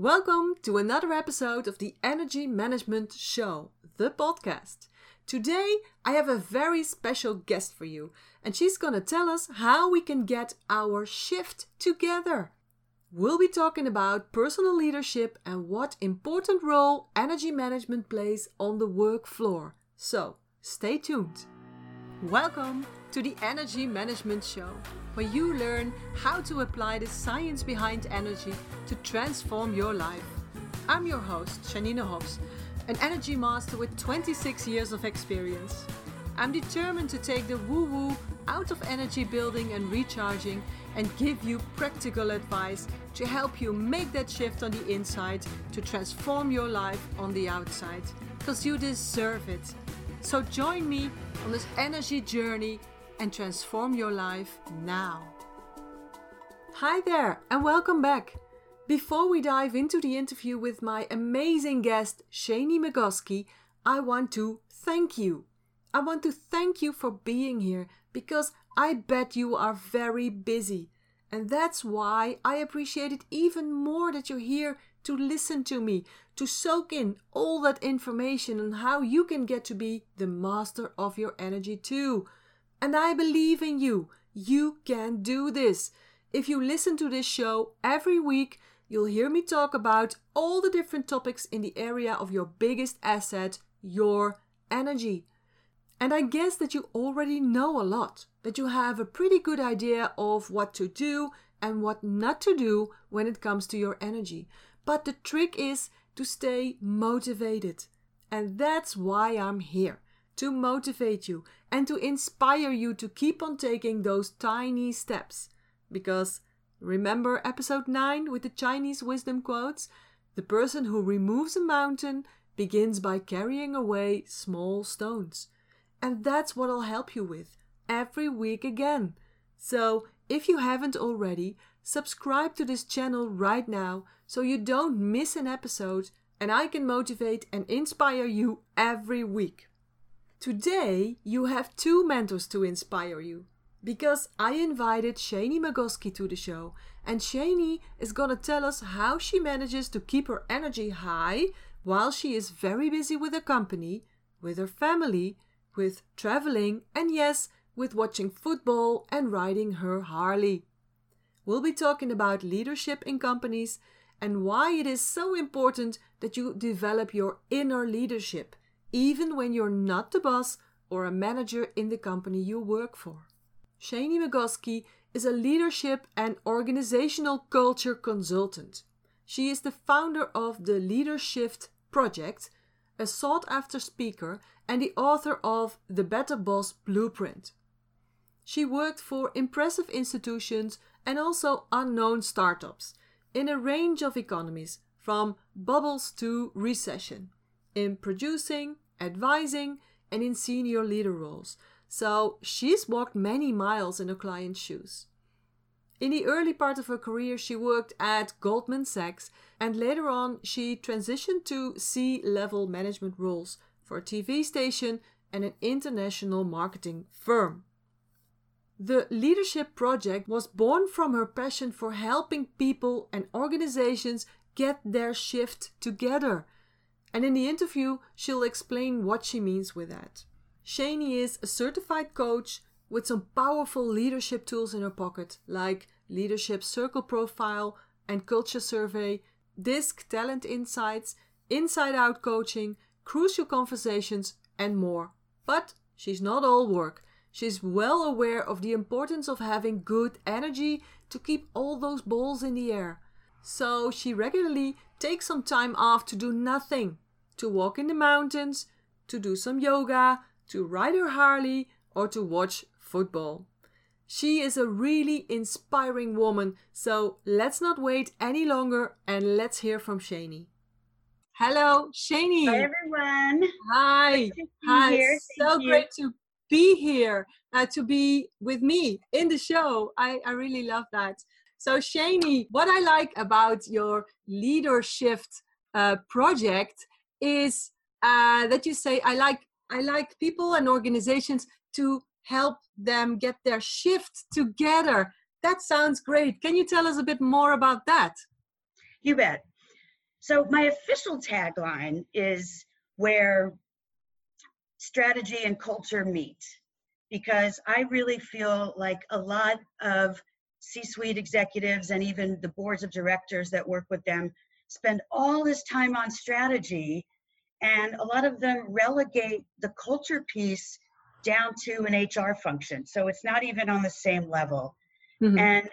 Welcome to another episode of the Energy Management Show, the podcast. Today, I have a very special guest for you, and she's going to tell us how we can get our shift together. We'll be talking about personal leadership and what important role energy management plays on the work floor. So, stay tuned. Welcome to the Energy Management Show, where you learn how to apply the science behind energy to transform your life. I'm your host, Janine Hofs, an energy master with 26 years of experience. I'm determined to take the woo woo out of energy building and recharging and give you practical advice to help you make that shift on the inside to transform your life on the outside. Because you deserve it. So join me on this energy journey and transform your life now. Hi there, and welcome back. Before we dive into the interview with my amazing guest, Shani Magosky, I want to thank you. I want to thank you for being here because I bet you are very busy. And that's why I appreciate it even more that you're here to listen to me, to soak in all that information on how you can get to be the master of your energy too. And I believe in you. You can do this. If you listen to this show every week, you'll hear me talk about all the different topics in the area of your biggest asset, your energy. And I guess that you already know a lot, that you have a pretty good idea of what to do and what not to do when it comes to your energy. But the trick is to stay motivated. And that's why I'm here to motivate you and to inspire you to keep on taking those tiny steps. Because remember episode 9 with the Chinese wisdom quotes? The person who removes a mountain begins by carrying away small stones. And that's what I'll help you with every week again. So, if you haven't already, subscribe to this channel right now so you don't miss an episode and I can motivate and inspire you every week. Today, you have two mentors to inspire you because I invited Shani Magosky to the show, and Shani is gonna tell us how she manages to keep her energy high while she is very busy with her company, with her family, with traveling, and yes, with watching football and riding her Harley. We'll be talking about leadership in companies and why it is so important that you develop your inner leadership even when you're not the boss or a manager in the company you work for. Shani Magosky is a leadership and organizational culture consultant. She is the founder of the Leader Shift Project, a sought after speaker, and the author of The Better Boss Blueprint. She worked for impressive institutions and also unknown startups in a range of economies, from bubbles to recession in producing, advising, and in senior leader roles. So she's walked many miles in her client's shoes. In the early part of her career, she worked at Goldman Sachs, and later on, she transitioned to C level management roles for a TV station and an international marketing firm. The Leader Shift Project was born from her passion for helping people and organizations get their shift together and in the interview, she'll explain what she means with that. Shani is a certified coach with some powerful leadership tools in her pocket, like Leadership Circle Profile and Culture Survey, DISC Talent Insights, Inside Out Coaching, Crucial Conversations, and more. But she's not all work. She's well aware of the importance of having good energy to keep all those balls in the air. So she regularly takes some time off to do nothing, to walk in the mountains, to do some yoga, to ride her Harley, or to watch football. She is a really inspiring woman, so let's not wait any longer and let's hear from Shani. Hello, Shani. Hi, everyone. Hi. Hi. So you. great to be here, uh, to be with me in the show. I, I really love that. So, Shani, what I like about your leadership uh, project is uh, that you say, I like I like people and organizations to help them get their shift together. That sounds great. Can you tell us a bit more about that? You bet. So my official tagline is where strategy and culture meet because I really feel like a lot of C suite executives and even the boards of directors that work with them spend all this time on strategy, and a lot of them relegate the culture piece down to an HR function. So it's not even on the same level. Mm-hmm. And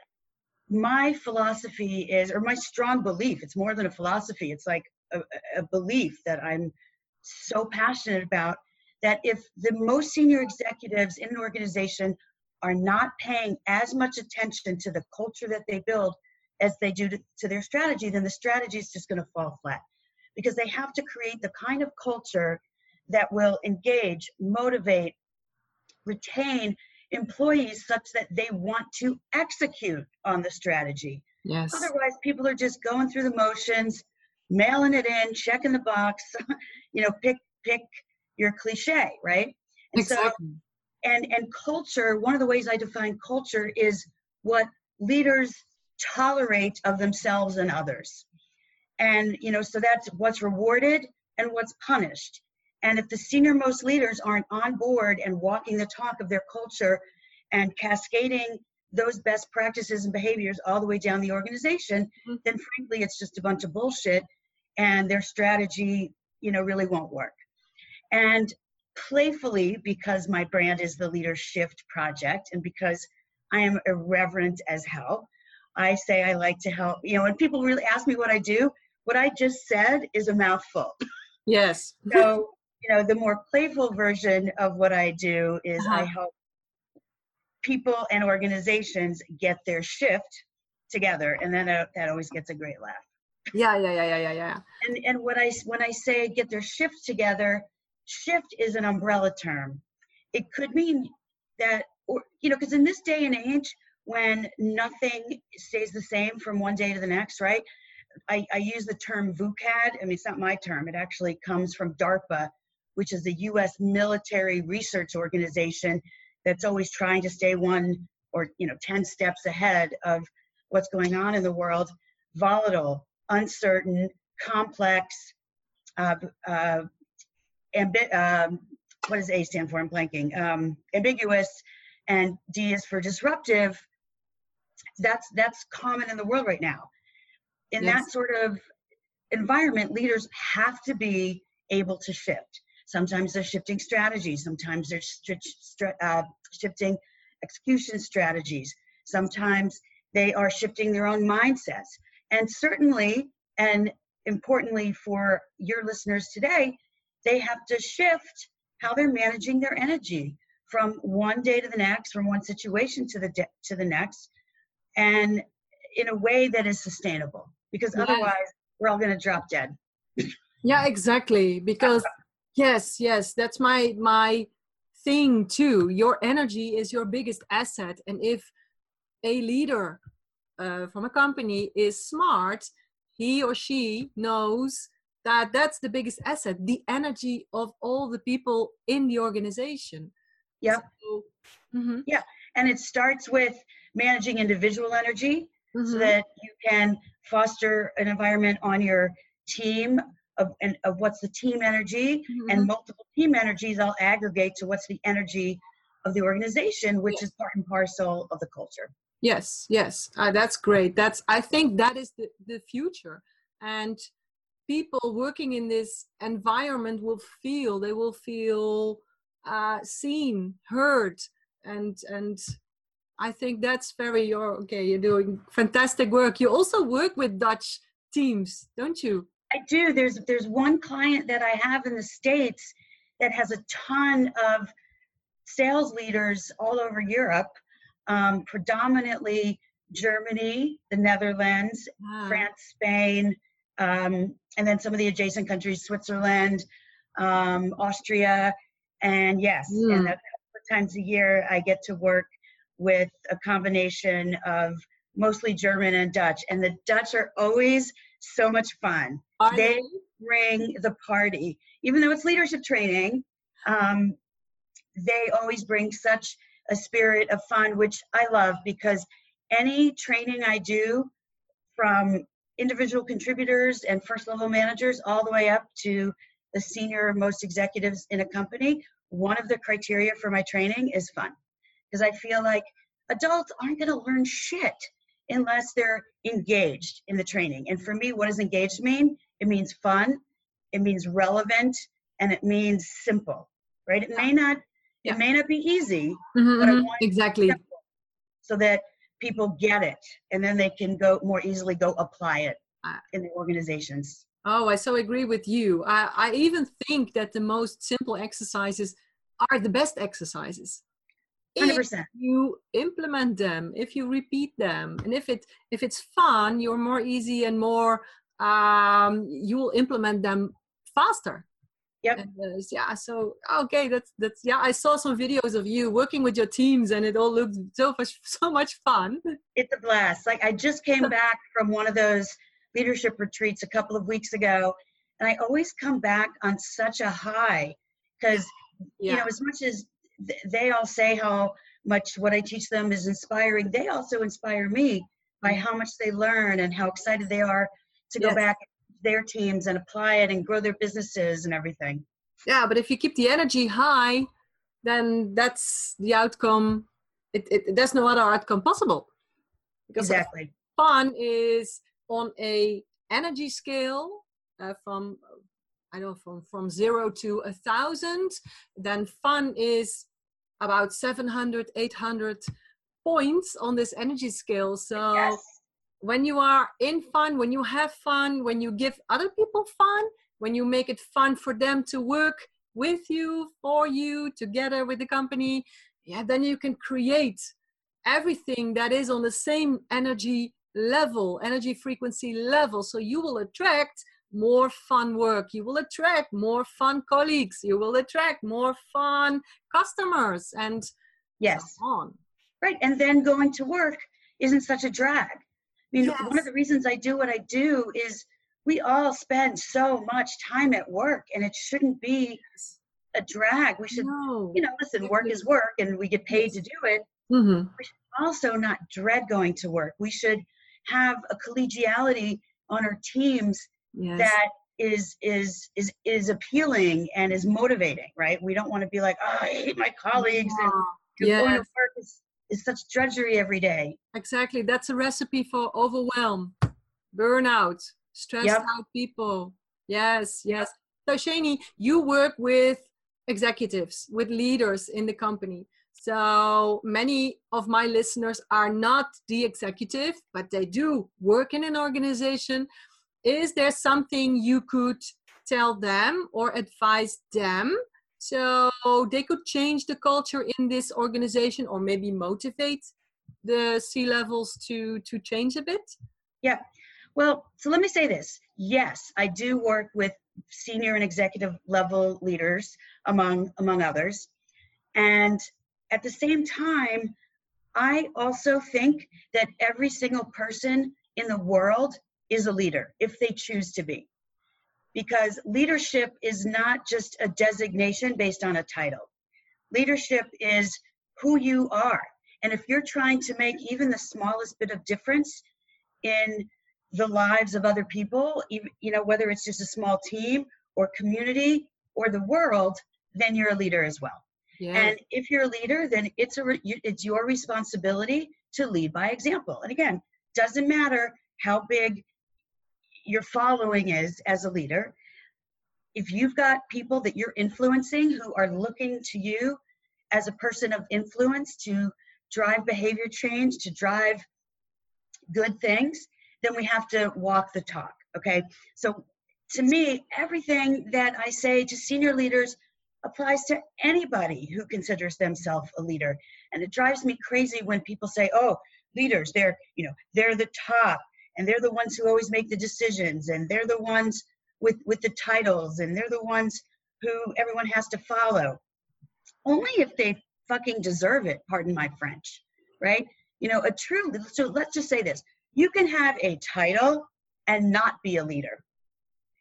my philosophy is, or my strong belief, it's more than a philosophy, it's like a, a belief that I'm so passionate about that if the most senior executives in an organization are not paying as much attention to the culture that they build as they do to, to their strategy, then the strategy is just going to fall flat because they have to create the kind of culture that will engage, motivate, retain employees such that they want to execute on the strategy. Yes. Otherwise, people are just going through the motions, mailing it in, checking the box, you know, pick pick your cliche, right? And exactly. So, and and culture, one of the ways I define culture is what leaders tolerate of themselves and others. And you know, so that's what's rewarded and what's punished. And if the senior most leaders aren't on board and walking the talk of their culture and cascading those best practices and behaviors all the way down the organization, mm-hmm. then frankly, it's just a bunch of bullshit and their strategy, you know, really won't work. And playfully, because my brand is the Leader Shift Project and because I am irreverent as hell, I say I like to help. You know, when people really ask me what I do, what I just said is a mouthful. Yes. so, you know, the more playful version of what I do is uh-huh. I help people and organizations get their shift together, and then uh, that always gets a great laugh. Yeah, yeah, yeah, yeah, yeah, yeah. And and what I when I say get their shift together, shift is an umbrella term. It could mean that, or you know, because in this day and age, when nothing stays the same from one day to the next, right? I, I use the term VUCAD. I mean, it's not my term. It actually comes from DARPA, which is the U.S. military research organization that's always trying to stay one or you know 10 steps ahead of what's going on in the world. Volatile, uncertain, complex, uh, uh, ambi- um, what does A stand for? I'm blanking. Um, ambiguous, and D is for disruptive. That's that's common in the world right now. In yes. that sort of environment, leaders have to be able to shift. Sometimes they're shifting strategies. Sometimes they're uh, shifting execution strategies. Sometimes they are shifting their own mindsets. And certainly, and importantly for your listeners today, they have to shift how they're managing their energy from one day to the next, from one situation to the de- to the next, and in a way that is sustainable. Because yes. otherwise, we're all going to drop dead. yeah, exactly. Because yes, yes, that's my my thing too. Your energy is your biggest asset, and if a leader uh, from a company is smart, he or she knows that that's the biggest asset the energy of all the people in the organization. Yeah. So, mm-hmm. yeah and it starts with managing individual energy mm-hmm. so that you can foster an environment on your team of, and, of what's the team energy mm-hmm. and multiple team energies all aggregate to what's the energy of the organization which is part and parcel of the culture. Yes yes. Uh, that's great. That's i think that is the, the future. And people working in this environment will feel they will feel uh, seen heard and and i think that's very you're okay you're doing fantastic work. You also work with dutch teams don't you? I do. There's there's one client that i have in the states that has a ton of sales leaders all over europe um, predominantly germany the netherlands wow. france spain um, and then some of the adjacent countries, Switzerland, um, Austria, and yes, mm. and a couple times a year I get to work with a combination of mostly German and Dutch, and the Dutch are always so much fun. Are they, they bring the party, even though it's leadership training. Um, they always bring such a spirit of fun, which I love because any training I do from individual contributors and first level managers all the way up to the senior most executives in a company, one of the criteria for my training is fun. Because I feel like adults aren't going to learn shit unless they're engaged in the training. And for me, what does engaged mean? It means fun, it means relevant, and it means simple, right? It may not Yeah. it may not be easy, Mhm, But I mhm, want- exactly. so that people get it and then they can go more easily go apply it in the organizations. Oh, I so agree with you. I, I even think that the most simple exercises are the best exercises. 100%. If you implement them, if you repeat them, and if it if it's fun, you're more easy and more um, you will implement them faster. Yep. And, yeah. So okay, that's that's yeah. I saw some videos of you working with your teams, and it all looked so much so much fun. It's a blast. Like I just came back from one of those leadership retreats a couple of weeks ago, and I always come back on such a high because Yeah. you know as much as th- they all say how much what I teach them is inspiring, they also inspire me by mm-hmm. how much they learn and how excited they are to go back to their teams and apply it and grow their businesses and everything. yeah but if you keep the energy high then that's the outcome it, it there's no other outcome possible because Exactly. fun is on a energy scale uh, from i don't know from from zero to a thousand then fun is about 700 800 points on this energy scale so Yes. When you are in fun, when you have fun, when you give other people fun, when you make it fun for them to work with you, for you, together with the company, yeah, then you can create everything that is on the same energy level, energy frequency level. So you will attract more fun work, you will attract more fun colleagues, you will attract more fun customers, and Yes. on. Right. And then going to work isn't such a drag. I mean, one of the reasons I do what I do is we all spend so much time at work and it shouldn't be a drag. We should, No. you know, listen, work is work and we get paid to do it. Mhm. We should also, not dread going to work. We should have a collegiality on our teams Yes. that is is is is appealing and is motivating, right? We don't want to be like, oh, I hate my colleagues and Yeah. going to work is, is such drudgery every day. Exactly. That's a recipe for overwhelm, burnout, stressed Yep. out people. Yes, yes. So, Shani, you work with executives, with leaders in the company. So, many of my listeners are not the executive, but they do work in an organization. Is there something you could tell them or advise them so they could change the culture in this organization or maybe motivate the C levels to to change a bit? Yeah. Well, so let me say this. Yes, I do work with senior and executive level leaders among among others. And at the same time, I also think that every single person in the world is a leader if they choose to be. Because leadership is not just a designation based on a title. Leadership is who you are. And if you're trying to make even the smallest bit of difference in the lives of other people, you know, whether it's just a small team or community or the world, then you're a leader as well. Yeah. And if you're a leader, then it's a re- it's your responsibility to lead by example. And again, doesn't matter how big your following is as a leader. If you've got people that you're influencing who are looking to you as a person of influence to drive behavior change, to drive good things, then we have to walk the talk. Okay. So to me, everything that I say to senior leaders applies to anybody who considers themselves a leader. And it drives me crazy when people say, oh, leaders, they're, you know, they're the top and they're the ones who always make the decisions and they're the ones with with the titles and they're the ones who everyone has to follow. Only if they fucking deserve it, pardon my French, right? You know, a true so let's just say this. You can have a title and not be a leader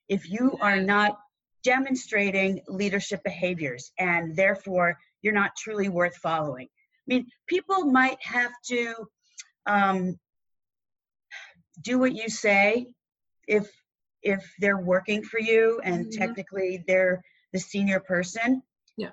if you are not demonstrating leadership behaviors and therefore you're not truly worth following. I mean, people might have to um, do what you say if if they're working for you and Mhm. technically they're the senior person. Yeah.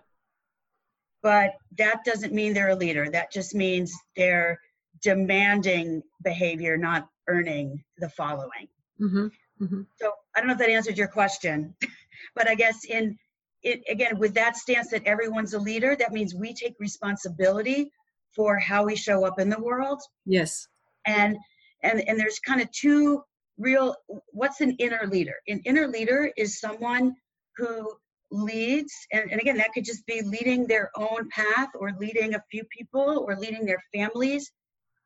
But that doesn't mean they're a leader. That just means they're demanding behavior, not earning the following. hmm hmm So I don't know if that answered your question, but I guess in it again with that stance that everyone's a leader, that means we take responsibility for how we show up in the world. Yes. And and and there's kind of two real what's an inner leader? An inner leader is someone who leads and, and again that could just be leading their own path or leading a few people or leading their families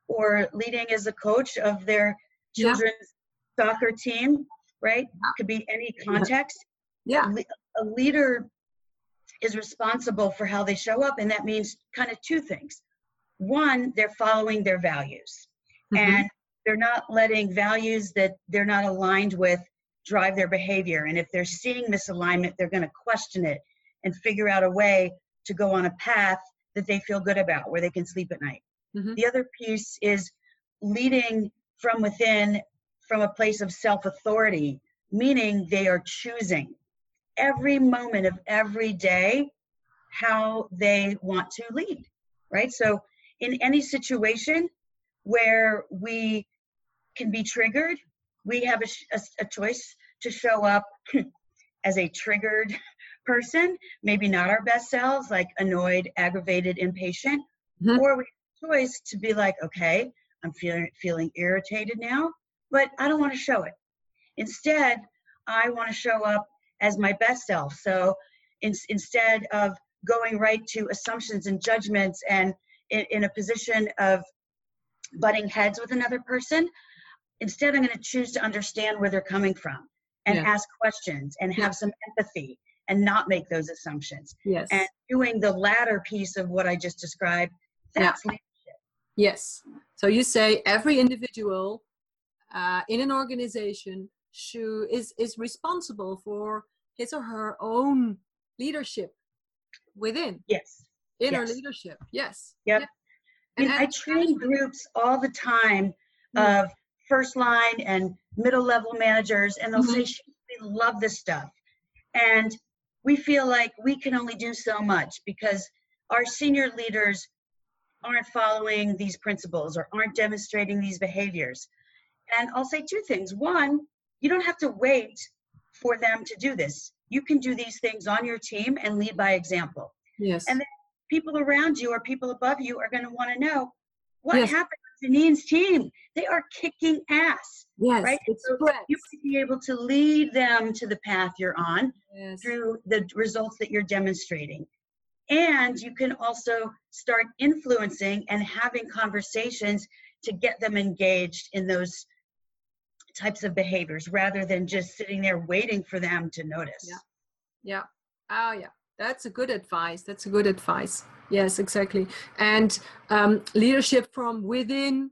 or leading as a coach of their Yeah. children's soccer team right could be any context Yeah. A leader is responsible for how they show up and that means kind of two things one they're following their values Mhm. and they're not letting values that they're not aligned with drive their behavior. And if they're seeing misalignment they're going to question it and figure out a way to go on a path that they feel good about where they can sleep at night. Mhm. the other piece is leading from within from a place of self authority meaning they are choosing every moment of every day how they want to lead right? So in any situation where we can be triggered we have a, a, a choice to show up as a triggered person maybe not our best selves like annoyed aggravated impatient Mhm. or we have a choice to be like okay i'm feeling feeling irritated now but i don't want to show it instead i want to show up as my best self so in, instead of going right to assumptions and judgments and in, in a position of butting heads with another person instead i'm going to choose to understand where they're coming from and Yeah. ask questions and have Yeah. some empathy and not make those assumptions Yes. and doing the latter piece of what i just described Yeah. leadership. Yes. So you say every individual uh, in an organization should, is is responsible for his or her own leadership within yes inner Yes. leadership. Yes. Yep. Yeah. I mean, And- I train groups all the time Mm. of first line and middle level managers, and they'll Mhm. say, We love this stuff. And we feel like we can only do so much because our senior leaders aren't following these principles or aren't demonstrating these behaviors. And I'll say two things. One, you don't have to wait for them to do this. You can do these things on your team and lead by example Yes. and people around you or people above you are going to want to know what Yes. happened Janine's team. They are kicking ass. yes. right? So. You might be able to lead them to the path you're on Yes. through the results that you're demonstrating. And you can also start influencing and having conversations to get them engaged in those types of behaviors rather than just sitting there waiting for them to notice. Yeah. Yeah. Oh, yeah. That's a good advice. That's a good advice. Yes, exactly. And um, leadership from within,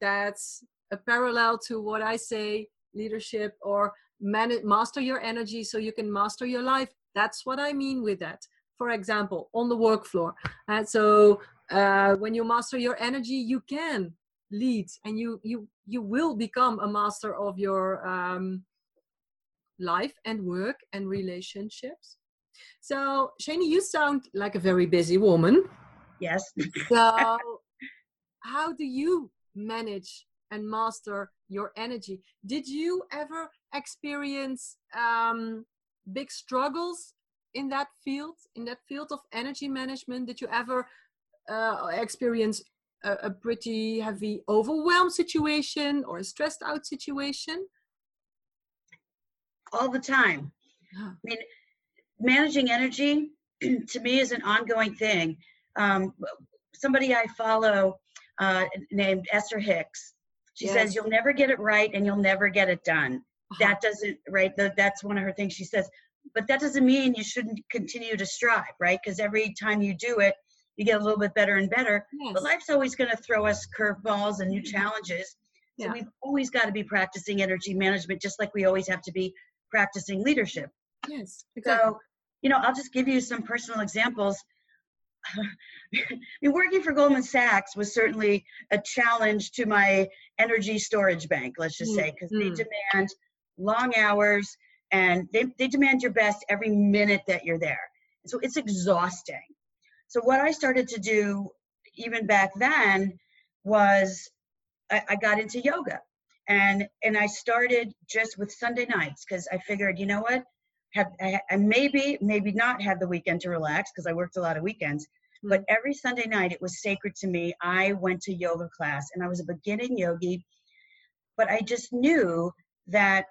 that's a parallel to what I say leadership or man- master your energy so you can master your life. That's what I mean with that. For example, on the work floor. And so uh, when you master your energy, you can lead and you, you, you will become a master of your um, life and work and relationships. So, Shani, you sound like a very busy woman. Yes. So, how do you manage and master your energy? Did you ever experience um, big struggles in that field, in that field of energy management? Did you ever uh, experience a, a pretty heavy overwhelmed situation or a stressed out situation? all the time. Yeah. I mean, managing energy to me is an ongoing thing. Um, somebody I follow uh, named Esther Hicks, she Yes. says, You'll never get it right and you'll never get it done. Uh-huh. That doesn't, right? th- That's one of her things she says. But that doesn't mean you shouldn't continue to strive, right? Because every time you do it, you get a little bit better and better. Yes. But life's always going to throw us curveballs and new challenges. So Yeah. we've always got to be practicing energy management, just like we always have to be practicing leadership. Yes, exactly. So, you know, I'll just give you some personal examples. I mean, working for Goldman Sachs was certainly a challenge to my energy storage bank, let's just say, because they mm. demand long hours, and they, they demand your best every minute that you're there. So it's exhausting. So what I started to do even back then was I, I got into yoga and and I started just with Sunday nights because I figured, you know what, have I, I maybe maybe not had the weekend to relax because I worked a lot of weekends, mm-hmm. but every Sunday night it was sacred to me. I went to yoga class and I was a beginning yogi, but I just knew that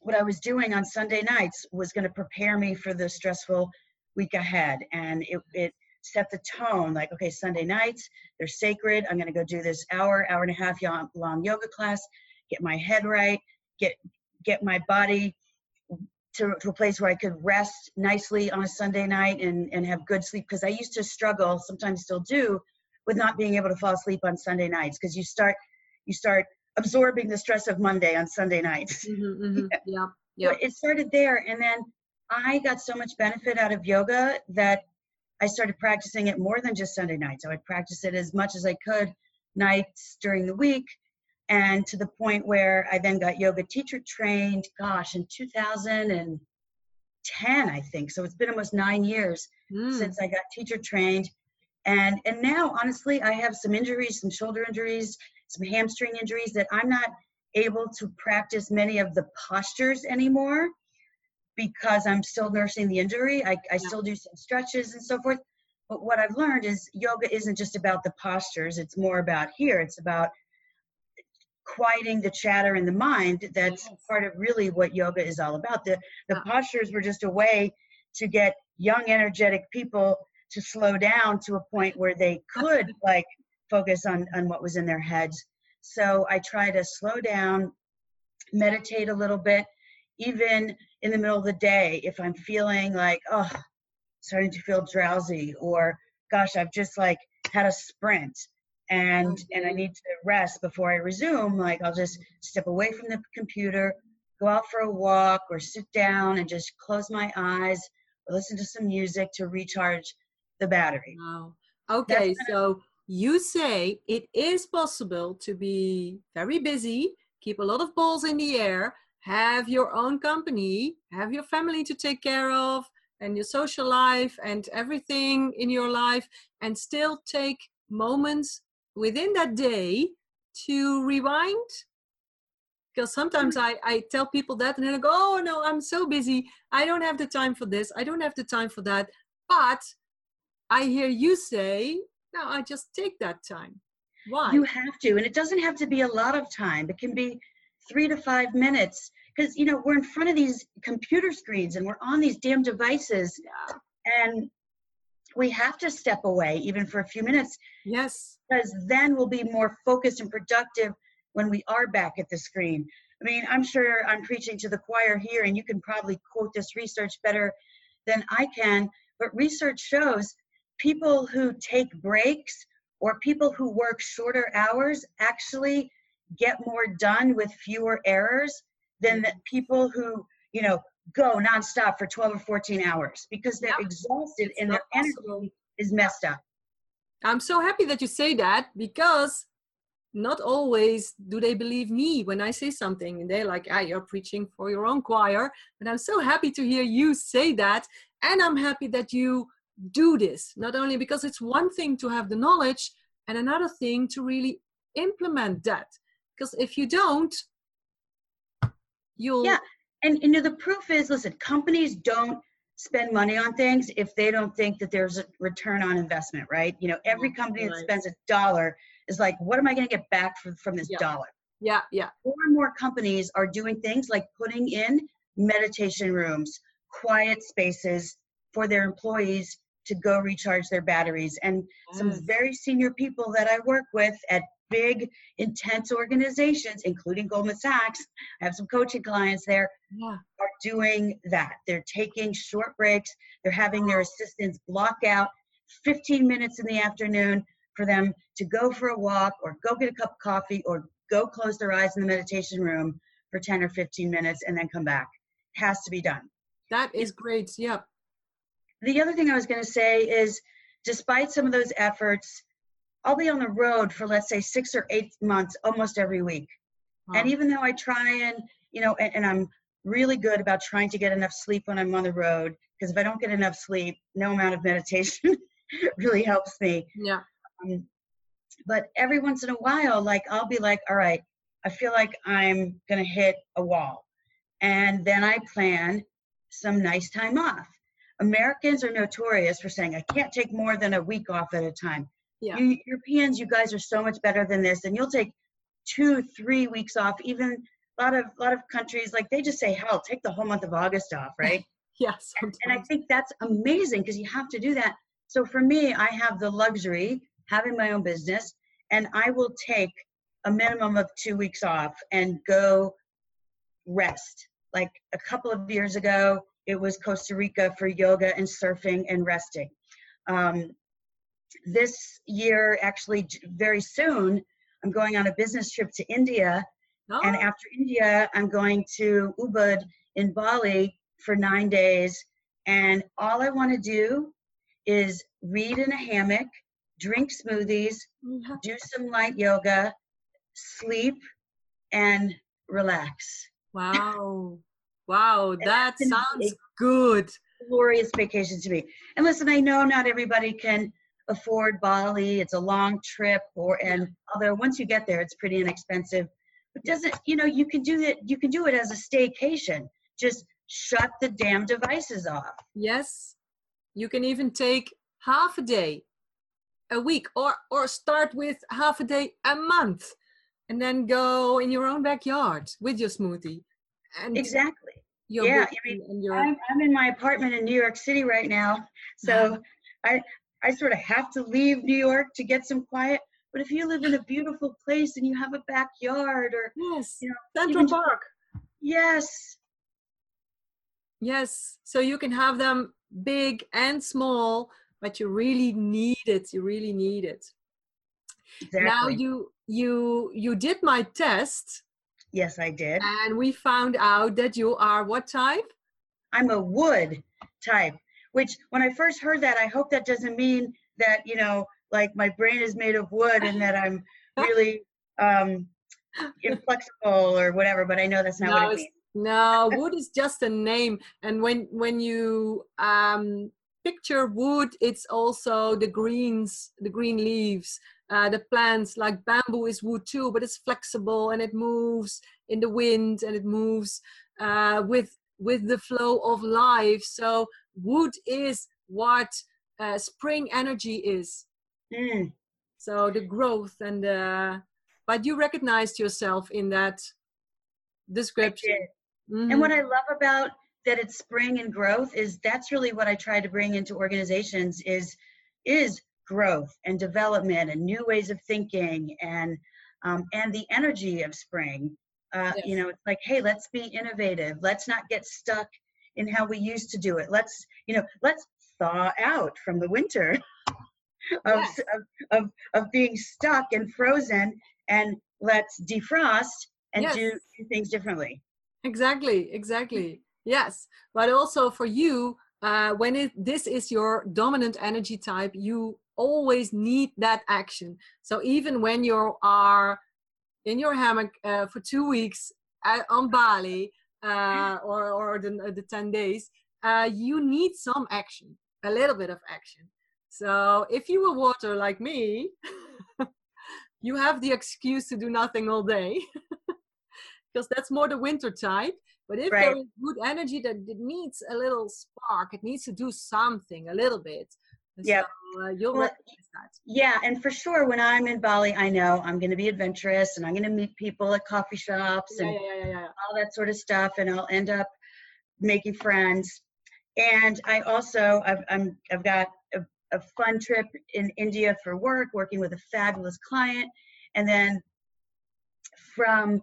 what I was doing on Sunday nights was going to prepare me for the stressful week ahead, and it it set the tone like okay sunday nights they're sacred i'm going to go do this hour hour and a half long yoga class get my head right get get my body to, to a place where i could rest nicely on a sunday night and and have good sleep because i used to struggle sometimes still do with not being able to fall asleep on sunday nights because you start you start absorbing the stress of monday on sunday nights mm-hmm, mm-hmm. yeah yeah it started there and then i got so much benefit out of yoga that I started practicing it more than just Sunday nights. I would practice it as much as I could nights during the week and to the point where I then got yoga teacher trained, gosh, in 2010, I think. So it's been almost nine years mm. since I got teacher trained. And and now honestly, I have some injuries, some shoulder injuries, some hamstring injuries that I'm not able to practice many of the postures anymore because I'm still nursing the injury. I, I still do some stretches and so forth. But what I've learned is yoga isn't just about the postures, it's more about here. It's about quieting the chatter in the mind. That's yes. part of really what yoga is all about. The, the yeah. postures were just a way to get young, energetic people to slow down to a point where they could like focus on, on what was in their heads. So I try to slow down, meditate a little bit, even in the middle of the day if i'm feeling like oh starting to feel drowsy or gosh i've just like had a sprint and and i mm-hmm. need to rest before i resume like i'll just step away from the computer go out for a walk or sit down and just close my eyes or listen to some music to recharge the battery wow okay so you say it is possible to be very busy keep a lot of balls in the air have your own company, have your family to take care of, and your social life and everything in your life, and still take moments within that day to rewind. Because sometimes I, I tell people that and they're like, oh no, I'm so busy. I don't have the time for this. I don't have the time for that. But I hear you say, no, I just take that time. Why? You have to. And it doesn't have to be a lot of time. It can be three to five minutes because you know we're in front of these computer screens and we're on these damn devices yeah. and we have to step away even for a few minutes yes because then we'll be more focused and productive when we are back at the screen i mean i'm sure i'm preaching to the choir here and you can probably quote this research better than i can but research shows people who take breaks or people who work shorter hours actually get more done with fewer errors than the people who, you know, go nonstop for 12 or 14 hours because they're yeah. exhausted it's and their possible. energy is messed up. I'm so happy that you say that because not always do they believe me when I say something and they're like, ah, you're preaching for your own choir. But I'm so happy to hear you say that. And I'm happy that you do this, not only because it's one thing to have the knowledge and another thing to really implement that. Because if you don't, you'll. Yeah. And, you know, the proof is listen, companies don't spend money on things if they don't think that there's a return on investment, right? You know, every company that spends a dollar is like, what am I going to get back for, from this yeah. dollar? Yeah, yeah. More and more companies are doing things like putting in meditation rooms, quiet spaces for their employees to go recharge their batteries. And some very senior people that I work with at big, intense organizations, including Goldman Sachs, I have some coaching clients there, yeah. are doing that. They're taking short breaks. They're having their assistants block out 15 minutes in the afternoon for them to go for a walk or go get a cup of coffee or go close their eyes in the meditation room for 10 or 15 minutes and then come back. It has to be done. That is great. Yep. The other thing I was going to say is despite some of those efforts, I'll be on the road for let's say six or eight months almost every week. Wow. And even though I try and you know, and, and I'm really good about trying to get enough sleep when I'm on the road because if I don't get enough sleep, no amount of meditation really helps me. Yeah. Um, but every once in a while, like I'll be like, all right, I feel like I'm gonna hit a wall, and then I plan some nice time off. Americans are notorious for saying I can't take more than a week off at a time. Yeah. You Europeans, you guys are so much better than this, and you'll take two, three weeks off. Even a lot of a lot of countries like they just say, hell, take the whole month of August off, right? Yes. and I think that's amazing because you have to do that. So for me, I have the luxury having my own business, and I will take a minimum of two weeks off and go rest. Like a couple of years ago, it was Costa Rica for yoga and surfing and resting. Um, this year, actually, very soon, I'm going on a business trip to India. Oh, And after India, I'm going to Ubud in Bali for nine days. And all I want to do is read in a hammock, drink smoothies, yeah. do some light yoga, sleep, and relax. wow. Wow. That that's gonna be sounds good. Glorious vacation to me. And listen, I know not everybody can afford Bali. It's a long trip, or and although once you get there, it's pretty inexpensive. But doesn't you know you can do it? You can do it as a staycation. Just shut the damn devices off. Yes. You can even take half a day a week or or start with half a day a month and then go in your own backyard with your smoothie and Exactly. Yeah, I mean, your I'm, I'm in my apartment in New York City right now, so uh-huh. I I sort of have to leave New York to get some quiet. But if you live in a beautiful place and you have a backyard, or yes you know, Central just- Park yes, yes so you can have them big and small but you really need it you really need it exactly. now you you you did my test yes, I did. and we found out that you are what type I'm a wood type, which when I first heard that, I hope that doesn't mean that, you know, like my brain is made of wood and that I'm really um, inflexible or whatever, but I know that's not No, what it means. No, wood is just a name, and when when you um, picture wood, it's also the greens, the green leaves, uh, the plants. Like bamboo is wood too, but it's flexible and it moves in the wind and it moves uh, with with the flow of life. So wood is what uh, spring energy is. Mm, So the growth and the, but you recognized yourself in that description. Mhm. And what I love about that it's spring and growth is that's really what I try to bring into organizations is is growth and development and new ways of thinking and um, and the energy of spring. Uh, You know, it's like, hey, let's be innovative. Let's not get stuck in how we used to do it. Let's you know, let's thaw out from the winter of, Yes. of, of of being stuck and frozen, and let's defrost and Yes. do, do things differently. Exactly, exactly. Yes, but also for you, uh, when it this is your dominant energy type, you always need that action. So even when you are in your hammock uh, for two weeks uh, on Bali uh, or or the, the ten days, uh, you need some action, a little bit of action. So if you were water like me, you have the excuse to do nothing all day. because that's more the winter type. But if there Right. is good energy that it needs a little spark, it needs to do something a little bit. Yep. So uh, you'll Well, recognize that. Yeah, and for sure, when I'm in Bali, I know I'm going to be adventurous and I'm going to meet people at coffee shops Yeah, and yeah, yeah, yeah, yeah. all that sort of stuff, and I'll end up making friends. And I also, I've, I'm, I've got a, a fun trip in India for work, working with a fabulous client, and then from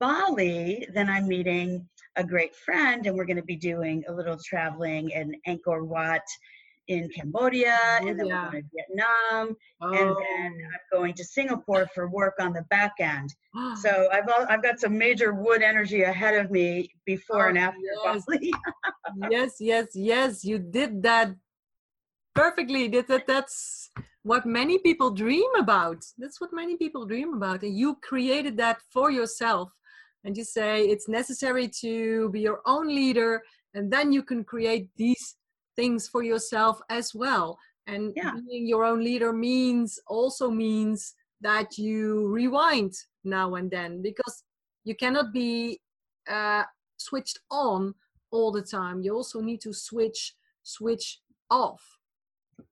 Bali, then I'm meeting a great friend, and we're going to be doing a little traveling in Angkor Wat in Cambodia, oh, and then Yeah. we're going to Vietnam, and Oh. then I'm going to Singapore for work on the back end. So I've al- I've got some major wood energy ahead of me before Oh, and after yes. Yes, yes, yes. You did that perfectly. That, that that's what many people dream about. That's what many people dream about, and you created that for yourself and you say it's necessary to be your own leader and then you can create these things for yourself as well. And Yeah. being your own leader means also means that you rewind now and then because you cannot be uh, switched on all the time. You also need to switch switch off.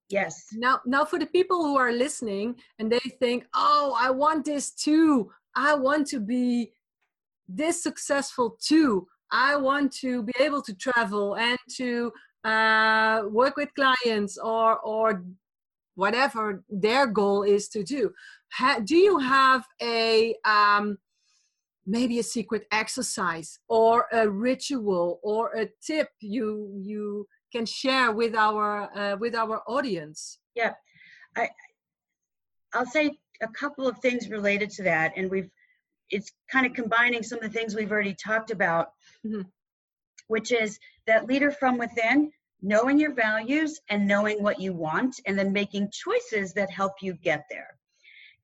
Yes. now now for the people who are listening and they think oh i want this too. I want to be this successful too. I want to be able to travel and to uh, work with clients or or whatever their goal is to do ha- do you have a um, maybe a secret exercise or a ritual or a tip you you can share with our uh, with our audience Yeah. i i'll say a couple of things related to that, and we've it's kind of combining some of the things we've already talked about, Mhm. Which is that leader from within, knowing your values and knowing what you want, and then making choices that help you get there.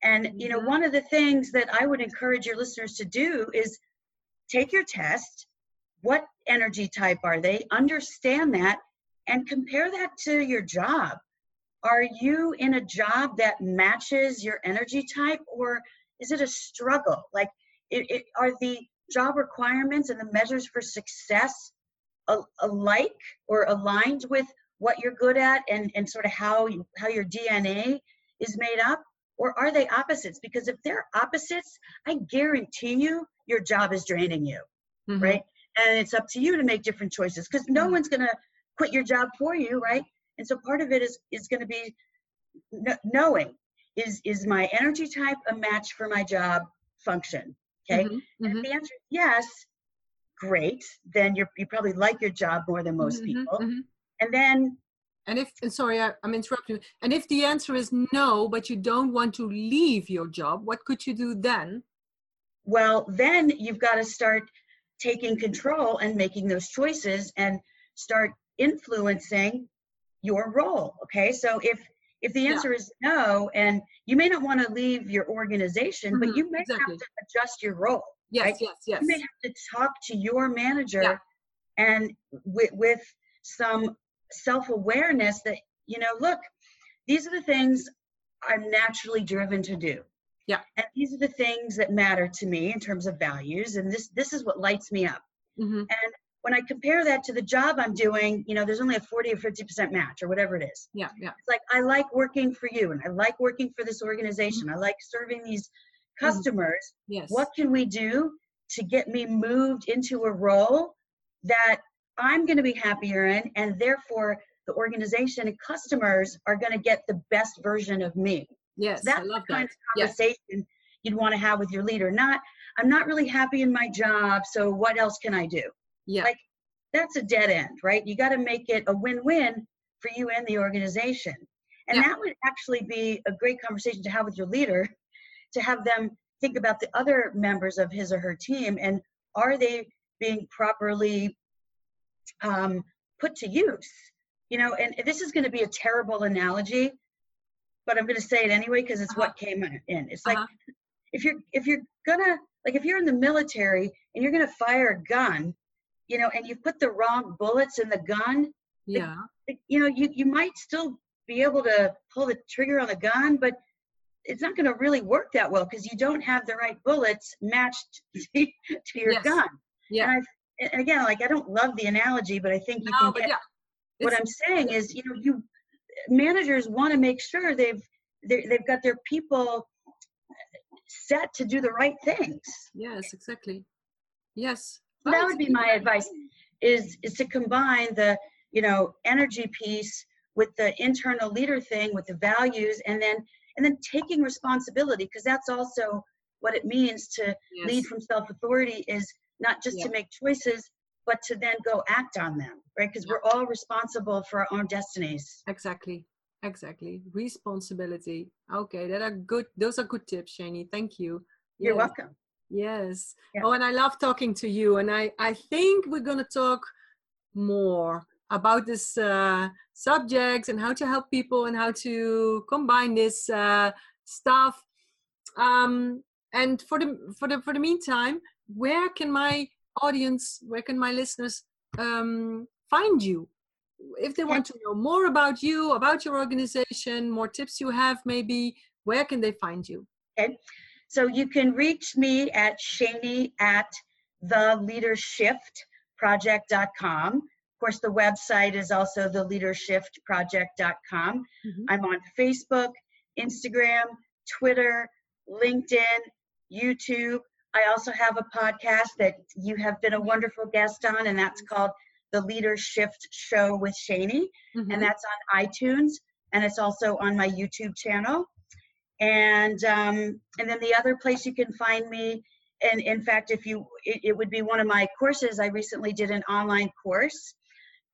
And you know, Mhm. one of the things that I would encourage your listeners to do is take your test. What energy type are they? Understand that and compare that to your job are you in a job that matches your energy type or is it a struggle like it, it, are the job requirements and the measures for success alike or aligned with what you're good at and, and sort of how you, how your dna is made up or are they opposites because if they're opposites i guarantee you your job is draining you Mhm. right? And it's up to you to make different choices because no Mhm. one's going to quit your job for you, right? And so part of it is is going to be kn- knowing is is my energy type a match for my job function? Okay. Mhm, And mhm, if the answer is yes, great. Then you're you probably like your job more than most mhm, people. mhm. And then And if, and sorry, I, I'm interrupting you. And if the answer is no, but you don't want to leave your job, what could you do then? well then you've got to start taking control and making those choices and start influencing your role okay so if if the Yeah. answer is no and you may not want to leave your organization Mhm, but you may exactly. have to adjust your role Yes, Right? yes, yes. you may have to talk to your manager Yeah. and with, with some self-awareness that you know look these are the things i'm naturally driven to do Yeah. and these are the things that matter to me in terms of values and this this is what lights me up Mhm, and when i compare that to the job i'm doing you know there's only a 40 or 50 percent match or whatever it is Yeah, yeah. it's like i like working for you and i like working for this organization mm-hmm. i like serving these mm-hmm. customers Yes. what can we do to get me moved into a role that I'm going to be happier in, and therefore the organization and customers are going to get the best version of me? Yes, That's I love the kind that. of Yes. conversation you'd want to have with your leader. Not, I'm not really happy in my job, so what else can I do? Yeah. Like, That's a dead end, right? You got to make it a win-win for you and the organization. And Yeah. that would actually be a great conversation to have with your leader to have them think about the other members of his or her team and are they being properly um, put to use you know and this is going to be a terrible analogy but i'm going to say it anyway because it's what came in it's like Uh-huh. if you're if you're gonna like if you're in the military and you're gonna fire a gun you know and you've put the wrong bullets in the gun Yeah. you know you, you might still be able to pull the trigger on the gun but it's not going to really work that well because you don't have the right bullets matched to your Yes. gun Yeah. and i and again like i don't love the analogy but i think you No, can but get yeah. what i'm saying is you know you managers want to make sure they've they've got their people set to do the right things Yes, exactly. Yes. So that would be my advice is is to combine the you know energy piece with the internal leader thing with the values and then and then taking responsibility because that's also what it means to lead from self authority is not just to make choices but to then go act on them right because we're all responsible for our own destinies Exactly. Exactly. Responsibility. Okay, that are good. Those are good tips, Shani. Thank you. you're Yes. welcome Yes. Yeah. Oh, and I love talking to you. And I, I think we're going to talk more about this uh, subject and how to help people and how to combine this uh, stuff. Um, and for the for the for the meantime, where can my audience, where can my listeners um, find you? If they want to know more about you, about your organization, more tips you have, maybe, where can they find you? Okay. So you can reach me at Shani at theleadershiftproject.com. Of course, the website is also theleadershiftproject.com. Mm-hmm. I'm on Facebook, Instagram, Twitter, LinkedIn, YouTube. I also have a podcast that you have been a wonderful guest on, and that's called The Leader Shift Show with Shani, mm-hmm. and that's on iTunes, and it's also on my YouTube channel. And um, and then the other place you can find me, and in fact, if you, it, it would be one of my courses. I recently did an online course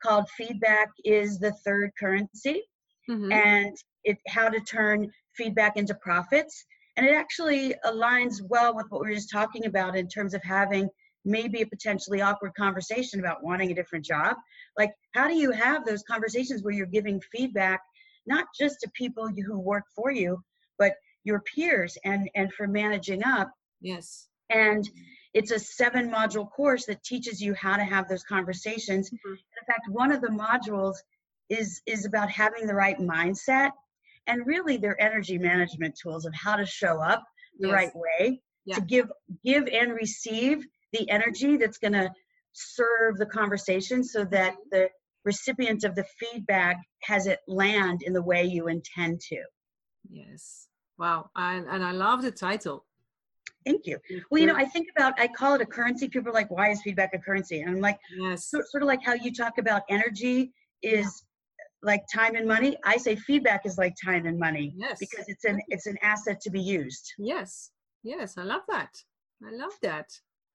called "Feedback is the Third Currency," mm-hmm. and it how to turn feedback into profits and it actually aligns well with what we were just talking about in terms of having maybe a potentially awkward conversation about wanting a different job. Like, how do you have those conversations where you're giving feedback, not just to people who work for you, but your peers and, and for managing up? Yes. And it's a seven module course that teaches you how to have those conversations. Mm-hmm. In fact, one of the modules is is about having the right mindset and really their energy management tools of how to show up the yes. right way yeah. to give give and receive the energy that's going to serve the conversation so that mm-hmm. the recipient of the feedback has it land in the way you intend to yes wow and, and i love the title. Thank you. Well you know i think about i call it a currency. People are like why is feedback a currency? And i'm like yes. sort, sort of like how you talk about energy is like time and money. I say feedback is like time and money yes. because it's an it's an asset to be used. Yes. Yes i love that. I love that.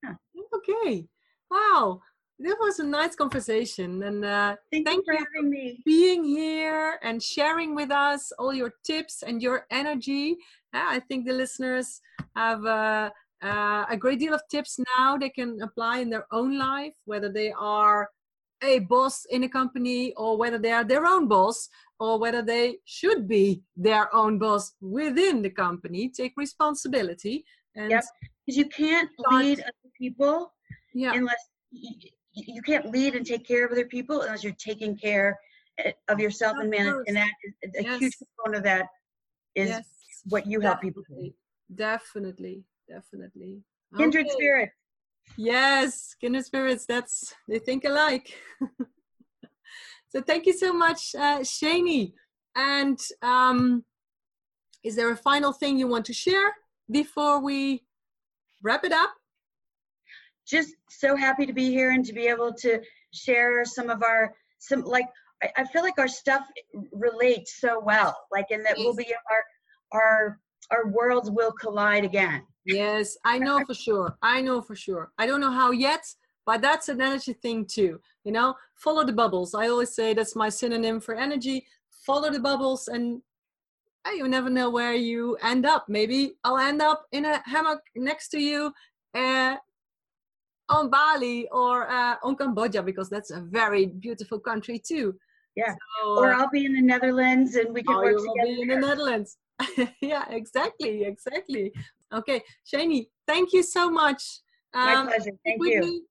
Yeah. okay. Wow that was a nice conversation and uh, thank, thank, you for having me being here and sharing with us all your tips and your energy uh, i think the listeners have uh, uh, a great deal of tips now they can apply in their own life whether they are a boss in a company or whether they are their own boss or whether they should be their own boss within the company take responsibility and yep. because you can't lead other people yeah. unless you, can't lead and take care of other people unless you're taking care eh, of yourself of and manage and that a yes. huge component of that is yes. what you help people do definitely definitely kindred okay. spirit Yes, kindred spirits. That's they think alike. so thank you so much, uh, Shani. And um, is there a final thing you want to share before we wrap it up? Just so happy to be here and to be able to share some of our some like I, I feel like our stuff relates so well. Like in that yes. we'll be our our our worlds will collide again. Yes, I know for sure. I know for sure. I don't know how yet, but that's an energy thing too. You know, follow the bubbles. I always say that's my synonym for energy. Follow the bubbles, and you never know where you end up. Maybe I'll end up in a hammock next to you uh, on Bali or uh, on Cambodia because that's a very beautiful country too. Yeah. So, or I'll be in the Netherlands and we can work together. Be in the Netherlands. yeah, exactly, exactly. Okay, Shani, thank you so much. My um, pleasure. Thank you. Me.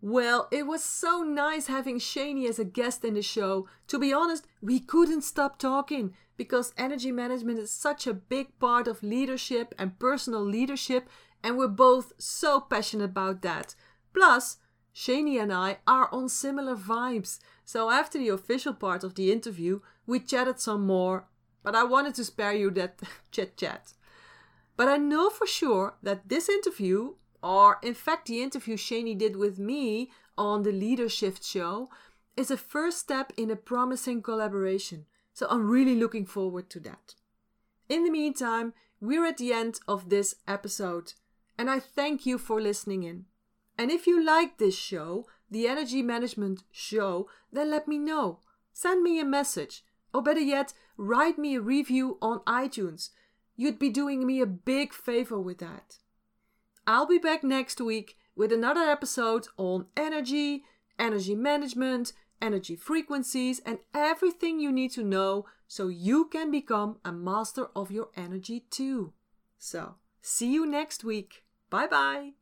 Well, it was so nice having Shani as a guest in the show. To be honest, we couldn't stop talking because energy management is such a big part of leadership and personal leadership, and we're both so passionate about that. Plus, Shani and I are on similar vibes. So after the official part of the interview, we chatted some more, but I wanted to spare you that chit chat. But I know for sure that this interview, or in fact the interview Shani did with me on the Leader Shift show, is a first step in a promising collaboration. So I'm really looking forward to that. In the meantime, we're at the end of this episode, and I thank you for listening in. And if you like this show, the Energy Management Show, then let me know. Send me a message, or better yet, write me a review on iTunes You'd be doing me a big favor with that. I'll be back next week with another episode on energy, energy management, energy frequencies, and everything you need to know so you can become a master of your energy too. So, see you next week. Bye bye.